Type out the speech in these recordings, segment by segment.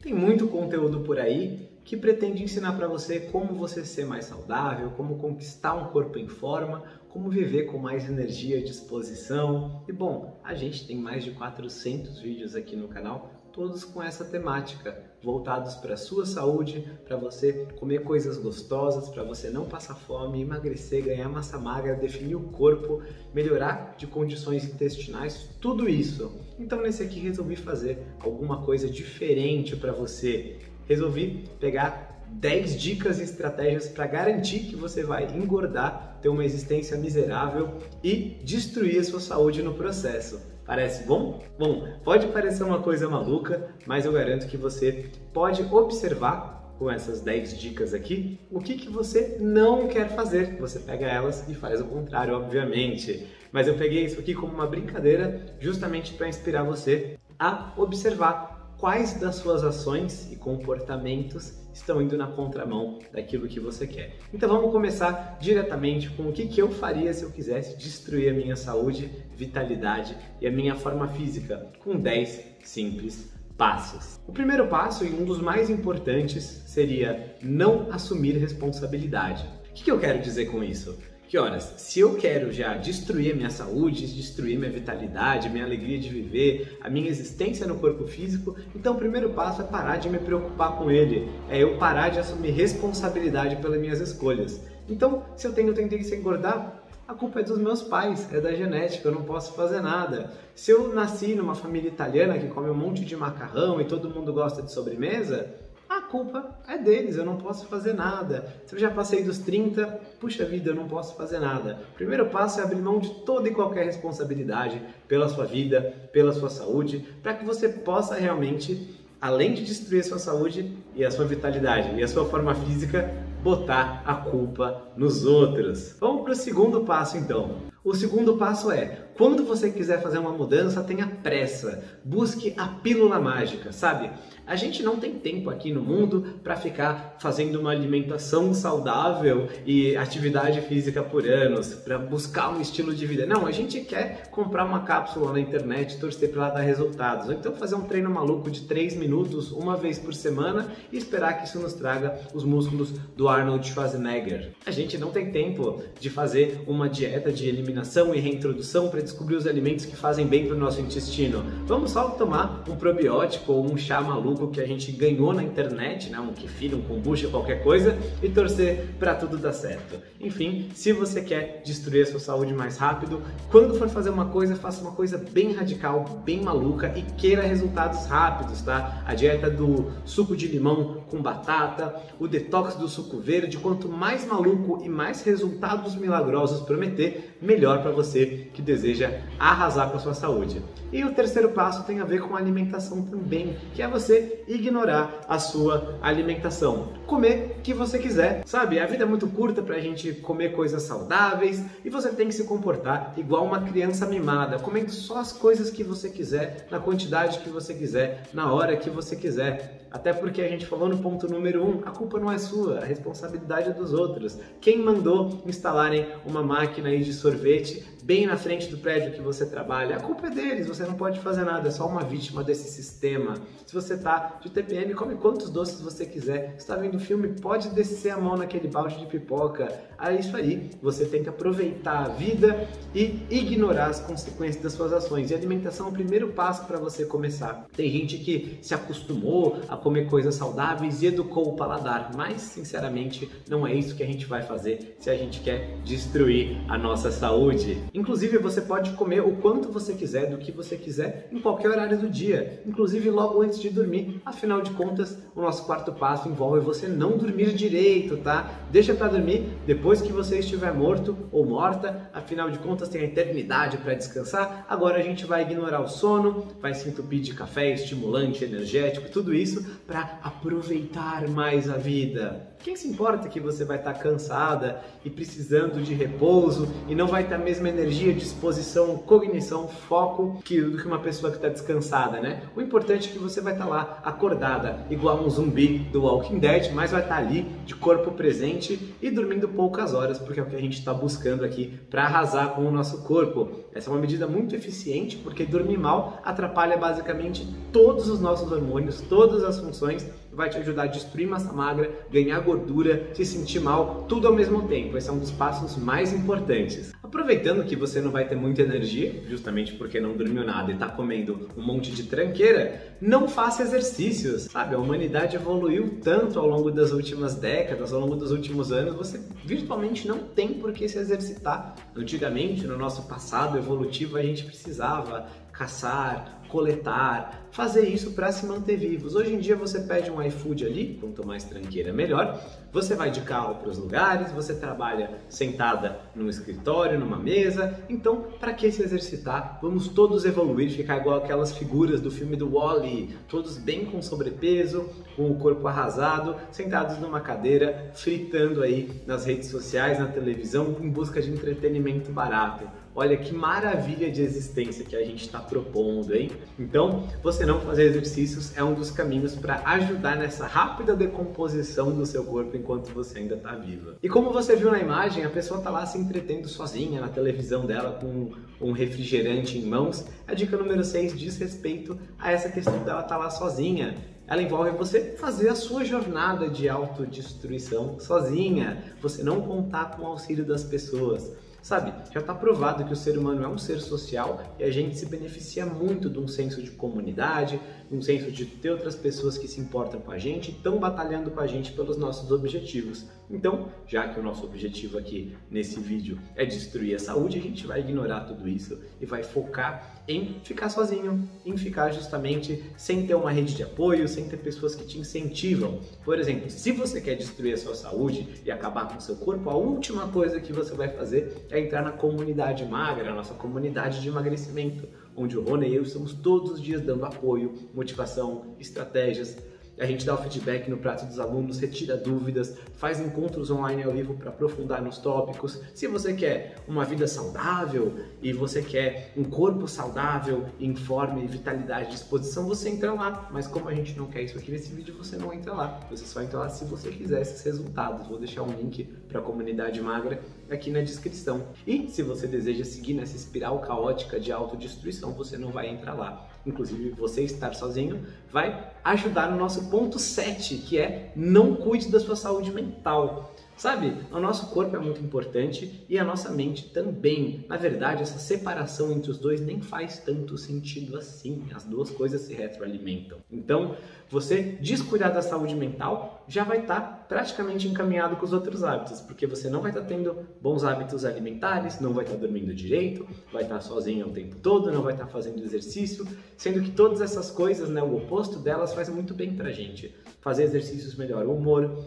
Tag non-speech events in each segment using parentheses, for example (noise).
Tem muito conteúdo por aí que pretende ensinar para você como você ser mais saudável, como conquistar um corpo em forma, como viver com mais energia, disposição. E bom, a gente tem mais de 400 vídeos aqui no canal, todos com essa temática, voltados para a sua saúde, para você comer coisas gostosas, para você não passar fome, emagrecer, ganhar massa magra, definir o corpo, melhorar de condições intestinais, tudo isso. Então nesse aqui resolvi fazer alguma coisa diferente para você. Resolvi pegar 10 dicas e estratégias para garantir que você vai engordar, ter uma existência miserável e destruir a sua saúde no processo. Parece bom? Bom, pode parecer uma coisa maluca, mas eu garanto que você pode observar com essas 10 dicas aqui o que, que você não quer fazer. Você pega elas e faz o contrário, obviamente. Mas eu peguei isso aqui como uma brincadeira justamente para inspirar você a observar quais das suas ações e comportamentos estão indo na contramão daquilo que você quer. Então vamos começar diretamente com o que, que eu faria se eu quisesse destruir a minha saúde, vitalidade e a minha forma física com 10 simples passos. O primeiro passo e um dos mais importantes seria não assumir responsabilidade. O que, que eu quero dizer com isso? Que horas? Se eu quero já destruir a minha saúde, destruir minha vitalidade, minha alegria de viver, a minha existência no corpo físico, então o primeiro passo é parar de me preocupar com ele, é eu parar de assumir responsabilidade pelas minhas escolhas. Então, se eu tenho tendência a engordar, a culpa é dos meus pais, é da genética, eu não posso fazer nada. Se eu nasci numa família italiana que come um monte de macarrão e todo mundo gosta de sobremesa, a culpa é deles, eu não posso fazer nada. Se eu já passei dos 30, puxa vida, eu não posso fazer nada. O primeiro passo é abrir mão de toda e qualquer responsabilidade pela sua vida, pela sua saúde, para que você possa realmente, além de destruir a sua saúde e a sua vitalidade e a sua forma física, botar a culpa nos outros. Vamos para o segundo passo então. O segundo passo é quando você quiser fazer uma mudança, tenha pressa. Busque a pílula mágica, sabe? A gente não tem tempo aqui no mundo para ficar fazendo uma alimentação saudável e atividade física por anos, para buscar um estilo de vida. Não, a gente quer comprar uma cápsula na internet torcer para ela dar resultados. Ou então fazer um treino maluco de 3 minutos uma vez por semana e esperar que isso nos traga os músculos do Arnold Schwarzenegger. A gente não tem tempo de fazer uma dieta de eliminação e reintrodução para descobrir os alimentos que fazem bem para o nosso intestino. Vamos só tomar um probiótico ou um chá maluco que a gente ganhou na internet, né? um kefir, um kombucha, qualquer coisa, e torcer para tudo dar certo. Enfim, se você quer destruir a sua saúde mais rápido, quando for fazer uma coisa, faça uma coisa bem radical, bem maluca e queira resultados rápidos, tá? A dieta do suco de limão com batata, o detox do suco verde, quanto mais maluco e mais resultados milagrosos prometer, melhor para você que deseja deseja arrasar com a sua saúde. E o terceiro passo tem a ver com a alimentação também, que é você ignorar a sua alimentação. Comer o que você quiser, sabe? A vida é muito curta para a gente comer coisas saudáveis e você tem que se comportar igual uma criança mimada, comendo só as coisas que você quiser, na quantidade que você quiser, na hora que você quiser. Até porque a gente falou no ponto número um, a culpa não é sua, a responsabilidade é dos outros. Quem mandou instalarem uma máquina aí de sorvete sorvete bem na frente do prédio que você trabalha, a culpa é deles, você não pode fazer nada, é só uma vítima desse sistema. Se você tá de TPM, come quantos doces você quiser. Se está vendo filme, pode descer a mão naquele balde de pipoca. É isso aí, você tem que aproveitar a vida e ignorar as consequências das suas ações. E alimentação é o primeiro passo para você começar. Tem gente que se acostumou a comer coisas saudáveis e educou o paladar, mas sinceramente não é isso que a gente vai fazer se a gente quer destruir a nossa saúde. Inclusive, você pode comer o quanto você quiser, do que você quiser, em qualquer horário do dia, inclusive logo antes de dormir. Afinal de contas, o nosso quarto passo envolve você não dormir direito, tá? Deixa para dormir depois que você estiver morto ou morta. Afinal de contas, tem a eternidade para descansar. Agora a gente vai ignorar o sono, vai se entupir de café, estimulante, energético, tudo isso para aproveitar mais a vida. Quem se importa que você vai estar tá cansada e precisando de repouso e não vai ter a mesma energia, disposição, cognição, foco que, do que uma pessoa que está descansada, né? O importante é que você vai estar tá lá acordada, igual um zumbi do Walking Dead, mas vai estar tá ali de corpo presente e dormindo poucas horas, porque é o que a gente está buscando aqui para arrasar com o nosso corpo. Essa é uma medida muito eficiente porque dormir mal atrapalha basicamente todos os nossos hormônios, todas as funções vai te ajudar a destruir massa magra, ganhar gordura, se sentir mal, tudo ao mesmo tempo. Esse é um dos passos mais importantes. Aproveitando que você não vai ter muita energia, justamente porque não dormiu nada e está comendo um monte de tranqueira, não faça exercícios. Sabe, a humanidade evoluiu tanto ao longo das últimas décadas, ao longo dos últimos anos, você virtualmente não tem por que se exercitar. Antigamente, no nosso passado evolutivo, a gente precisava caçar, coletar, fazer isso para se manter vivos. Hoje em dia você pede um iFood ali, quanto mais tranqueira melhor. Você vai de carro para os lugares, você trabalha sentada num escritório, numa mesa. Então, para que se exercitar? Vamos todos evoluir, ficar igual aquelas figuras do filme do Wall-E, todos bem com sobrepeso, com o corpo arrasado, sentados numa cadeira, fritando aí nas redes sociais, na televisão, em busca de entretenimento barato. Olha que maravilha de existência que a gente está propondo, hein? Então, você não fazer exercícios é um dos caminhos para ajudar nessa rápida decomposição do seu corpo enquanto você ainda está viva. E como você viu na imagem, a pessoa está lá se entretendo sozinha na televisão dela com um refrigerante em mãos. A dica número 6 diz respeito a essa questão dela estar tá lá sozinha ela envolve você fazer a sua jornada de autodestruição sozinha, você não contar com o auxílio das pessoas. Sabe, já está provado que o ser humano é um ser social e a gente se beneficia muito de um senso de comunidade, de um senso de ter outras pessoas que se importam com a gente e estão batalhando com a gente pelos nossos objetivos. Então, já que o nosso objetivo aqui nesse vídeo é destruir a saúde, a gente vai ignorar tudo isso e vai focar em ficar sozinho, em ficar justamente sem ter uma rede de apoio, sem ter pessoas que te incentivam. Por exemplo, se você quer destruir a sua saúde e acabar com o seu corpo, a última coisa que você vai fazer é entrar na comunidade magra, a nossa comunidade de emagrecimento, onde o Rony e eu estamos todos os dias dando apoio, motivação, estratégias, a gente dá o feedback no prato dos alunos, retira dúvidas, faz encontros online ao vivo para aprofundar nos tópicos. Se você quer uma vida saudável e você quer um corpo saudável, informe, vitalidade, disposição, você entra lá. Mas como a gente não quer isso aqui nesse vídeo, você não entra lá. Você só entra lá se você quiser esses resultados. Vou deixar um link para a comunidade magra aqui na descrição. E se você deseja seguir nessa espiral caótica de autodestruição, você não vai entrar lá inclusive você estar sozinho, vai ajudar no nosso ponto 7, que é não cuide da sua saúde mental. Sabe, o nosso corpo é muito importante e a nossa mente também. Na verdade, essa separação entre os dois nem faz tanto sentido assim. As duas coisas se retroalimentam. Então, você descuidar da saúde mental já vai estar tá praticamente encaminhado com os outros hábitos, porque você não vai estar tá tendo bons hábitos alimentares, não vai estar tá dormindo direito, vai estar tá sozinho o tempo todo, não vai estar tá fazendo exercício, sendo que todas essas coisas, né, o oposto delas faz muito bem pra gente. Fazer exercícios melhora o humor,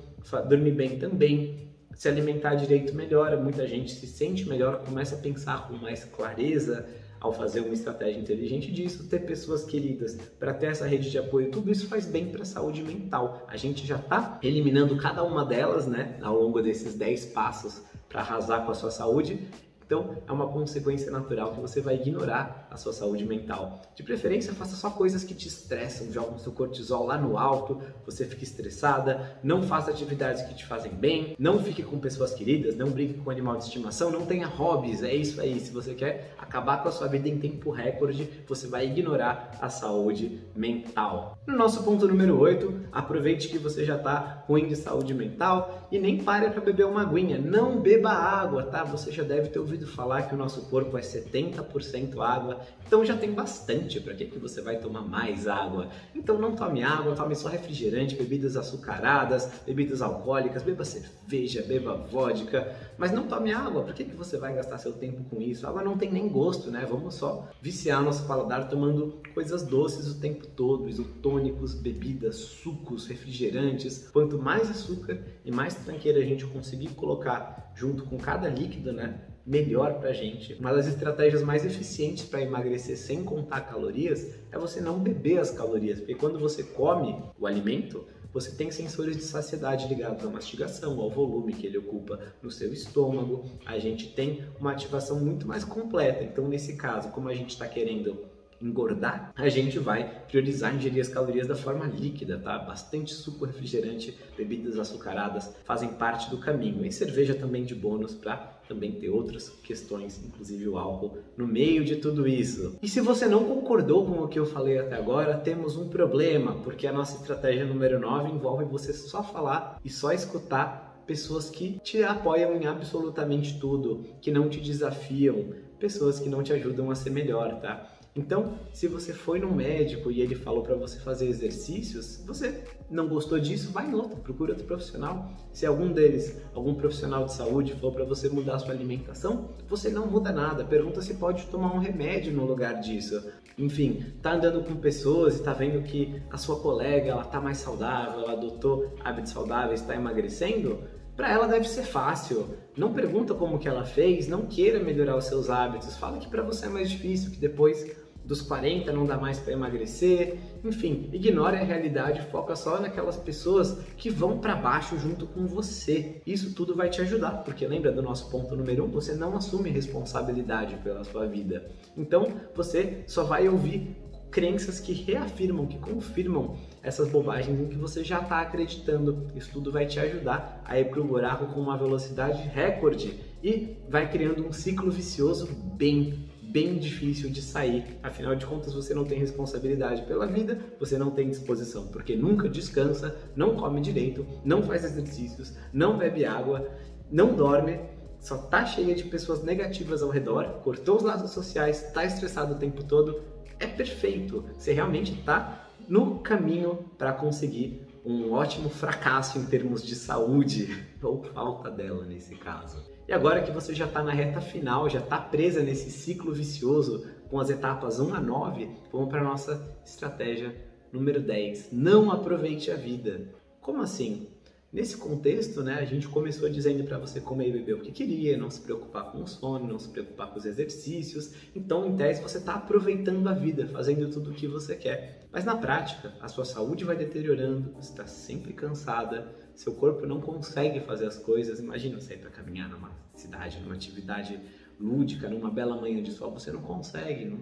dormir bem também, se alimentar direito melhora, muita gente se sente melhor, começa a pensar com mais clareza ao fazer uma estratégia inteligente disso, ter pessoas queridas, para ter essa rede de apoio, tudo isso faz bem para a saúde mental. A gente já está eliminando cada uma delas, né, ao longo desses 10 passos para arrasar com a sua saúde então, é uma consequência natural que você vai ignorar a sua saúde mental. De preferência, faça só coisas que te estressam, jogam seu cortisol lá no alto, você fica estressada, não faça atividades que te fazem bem, não fique com pessoas queridas, não brinque com animal de estimação, não tenha hobbies, é isso aí. Se você quer acabar com a sua vida em tempo recorde, você vai ignorar a saúde mental. No nosso ponto número 8, aproveite que você já está ruim de saúde mental e nem pare para beber uma aguinha. Não beba água, tá? Você já deve ter ouvido ouvido falar que o nosso corpo é 70% água, então já tem bastante, para que, que você vai tomar mais água? Então não tome água, tome só refrigerante, bebidas açucaradas, bebidas alcoólicas, beba cerveja, beba vodka, mas não tome água, para que, que você vai gastar seu tempo com isso? A água não tem nem gosto, né? Vamos só viciar nosso paladar tomando coisas doces o tempo todo, isotônicos, bebidas, sucos, refrigerantes. Quanto mais açúcar e mais tranqueira a gente conseguir colocar junto com cada líquido, né? Melhor para a gente. Uma das estratégias mais eficientes para emagrecer sem contar calorias é você não beber as calorias, porque quando você come o alimento, você tem sensores de saciedade ligados à mastigação, ao volume que ele ocupa no seu estômago. A gente tem uma ativação muito mais completa. Então, nesse caso, como a gente está querendo engordar, a gente vai priorizar ingerir as calorias da forma líquida, tá? Bastante suco, refrigerante, bebidas açucaradas fazem parte do caminho. E cerveja também de bônus para também ter outras questões, inclusive o álcool, no meio de tudo isso. E se você não concordou com o que eu falei até agora, temos um problema, porque a nossa estratégia número 9 envolve você só falar e só escutar pessoas que te apoiam em absolutamente tudo, que não te desafiam, pessoas que não te ajudam a ser melhor, tá? Então, se você foi no médico e ele falou para você fazer exercícios, você não gostou disso, vai em outro, procura outro profissional. Se algum deles, algum profissional de saúde, falou para você mudar a sua alimentação, você não muda nada. Pergunta se pode tomar um remédio no lugar disso. Enfim, tá andando com pessoas e tá vendo que a sua colega, ela tá mais saudável, ela adotou hábitos saudáveis, está emagrecendo, para ela deve ser fácil. Não pergunta como que ela fez, não queira melhorar os seus hábitos. Fala que para você é mais difícil, que depois dos 40 não dá mais para emagrecer. Enfim, ignore a realidade, foca só naquelas pessoas que vão para baixo junto com você. Isso tudo vai te ajudar, porque lembra do nosso ponto número um, você não assume responsabilidade pela sua vida. Então, você só vai ouvir crenças que reafirmam, que confirmam essas bobagens em que você já está acreditando. Isso tudo vai te ajudar a ir para o buraco com uma velocidade recorde e vai criando um ciclo vicioso bem bem difícil de sair. Afinal de contas, você não tem responsabilidade pela vida, você não tem disposição, porque nunca descansa, não come direito, não faz exercícios, não bebe água, não dorme, só tá cheia de pessoas negativas ao redor, cortou os laços sociais, tá estressado o tempo todo. É perfeito. Você realmente tá no caminho para conseguir um ótimo fracasso em termos de saúde, (laughs) ou falta dela nesse caso. E agora que você já está na reta final, já está presa nesse ciclo vicioso com as etapas 1 a 9, vamos para a nossa estratégia número 10. Não aproveite a vida. Como assim? Nesse contexto, né, a gente começou dizendo para você comer e beber o que queria, não se preocupar com o sono, não se preocupar com os exercícios. Então, em tese, você está aproveitando a vida, fazendo tudo o que você quer. Mas na prática, a sua saúde vai deteriorando, você está sempre cansada, seu corpo não consegue fazer as coisas. Imagina você ir para caminhar numa cidade, numa atividade lúdica, numa bela manhã de sol, você não consegue, não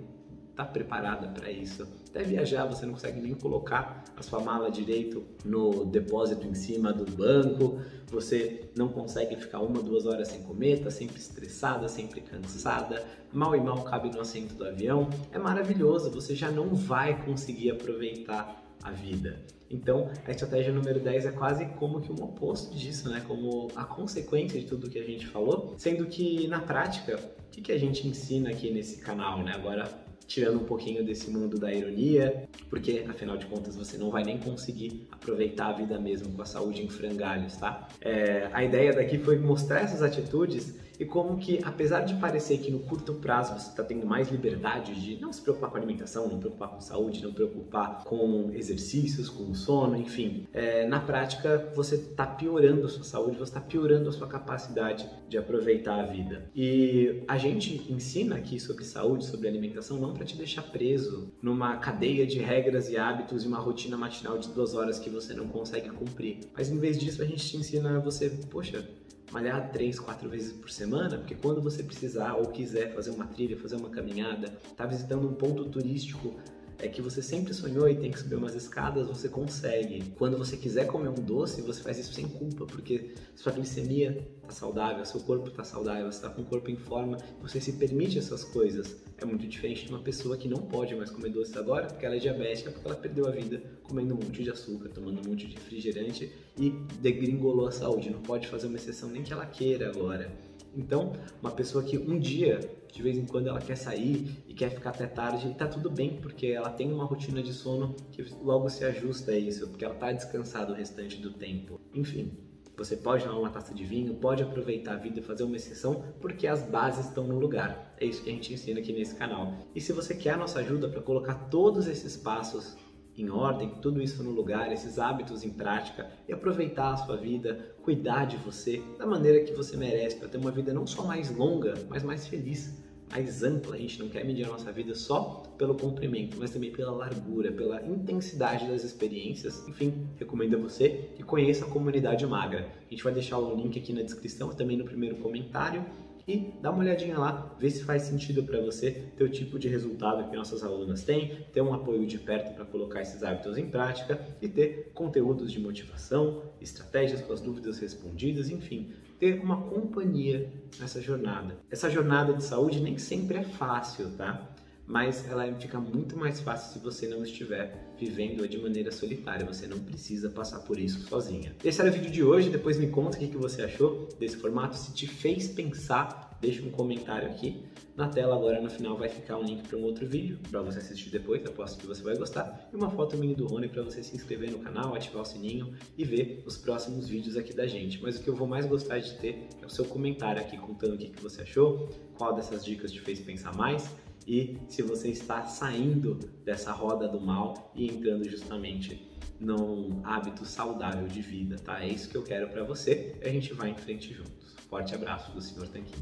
está preparada para isso. Até viajar você não consegue nem colocar a sua mala direito no depósito em cima do banco, você não consegue ficar uma, duas horas sem comer, está sempre estressada, sempre cansada, mal e mal cabe no assento do avião. É maravilhoso, você já não vai conseguir aproveitar a vida. Então, a estratégia número 10 é quase como que um oposto disso, né? Como a consequência de tudo que a gente falou, sendo que na prática, o que, que a gente ensina aqui nesse canal, né? Agora, tirando um pouquinho desse mundo da ironia, porque afinal de contas você não vai nem conseguir aproveitar a vida mesmo com a saúde em frangalhos, tá? É, a ideia daqui foi mostrar essas atitudes e como que, apesar de parecer que no curto prazo você está tendo mais liberdade de não se preocupar com alimentação, não preocupar com saúde, não preocupar com exercícios, com sono, enfim, é, na prática você está piorando a sua saúde, você está piorando a sua capacidade de aproveitar a vida. E a gente ensina aqui sobre saúde, sobre alimentação, não para te deixar preso numa cadeia de regras e hábitos e uma rotina matinal de duas horas que você não consegue cumprir. Mas em vez disso, a gente te ensina você, poxa, malhar três, quatro vezes por semana, porque quando você precisar ou quiser fazer uma trilha, fazer uma caminhada, tá visitando um ponto turístico é que você sempre sonhou e tem que subir umas escadas, você consegue. Quando você quiser comer um doce, você faz isso sem culpa, porque sua glicemia está saudável, seu corpo está saudável, você está com o corpo em forma, você se permite essas coisas. É muito diferente de uma pessoa que não pode mais comer doce agora, porque ela é diabética, porque ela perdeu a vida comendo um monte de açúcar, tomando um monte de refrigerante e degringolou a saúde. Não pode fazer uma exceção nem que ela queira agora. Então, uma pessoa que um dia, de vez em quando, ela quer sair e quer ficar até tarde, tá tudo bem, porque ela tem uma rotina de sono que logo se ajusta a isso, porque ela tá descansada o restante do tempo. Enfim, você pode tomar uma taça de vinho, pode aproveitar a vida e fazer uma exceção, porque as bases estão no lugar. É isso que a gente ensina aqui nesse canal. E se você quer a nossa ajuda para colocar todos esses passos em ordem, tudo isso no lugar, esses hábitos em prática e aproveitar a sua vida, cuidar de você da maneira que você merece para ter uma vida não só mais longa, mas mais feliz, mais ampla. A gente não quer medir a nossa vida só pelo comprimento, mas também pela largura, pela intensidade das experiências. Enfim, recomendo a você que conheça a comunidade magra. A gente vai deixar o link aqui na descrição e também no primeiro comentário e dá uma olhadinha lá, vê se faz sentido para você ter o tipo de resultado que nossas alunas têm, ter um apoio de perto para colocar esses hábitos em prática e ter conteúdos de motivação, estratégias com as dúvidas respondidas, enfim, ter uma companhia nessa jornada. Essa jornada de saúde nem sempre é fácil, tá? Mas ela fica muito mais fácil se você não estiver vivendo de maneira solitária. Você não precisa passar por isso sozinha. Esse era o vídeo de hoje. Depois me conta o que você achou desse formato. Se te fez pensar, deixa um comentário aqui. Na tela agora no final vai ficar um link para um outro vídeo para você assistir depois. Aposto que você vai gostar. E uma foto minha do Rony para você se inscrever no canal, ativar o sininho e ver os próximos vídeos aqui da gente. Mas o que eu vou mais gostar de ter é o seu comentário aqui contando o que você achou, qual dessas dicas te fez pensar mais e se você está saindo dessa roda do mal e entrando justamente num hábito saudável de vida, tá? É isso que eu quero para você a gente vai em frente juntos. Forte abraço do Sr. Tanquinho.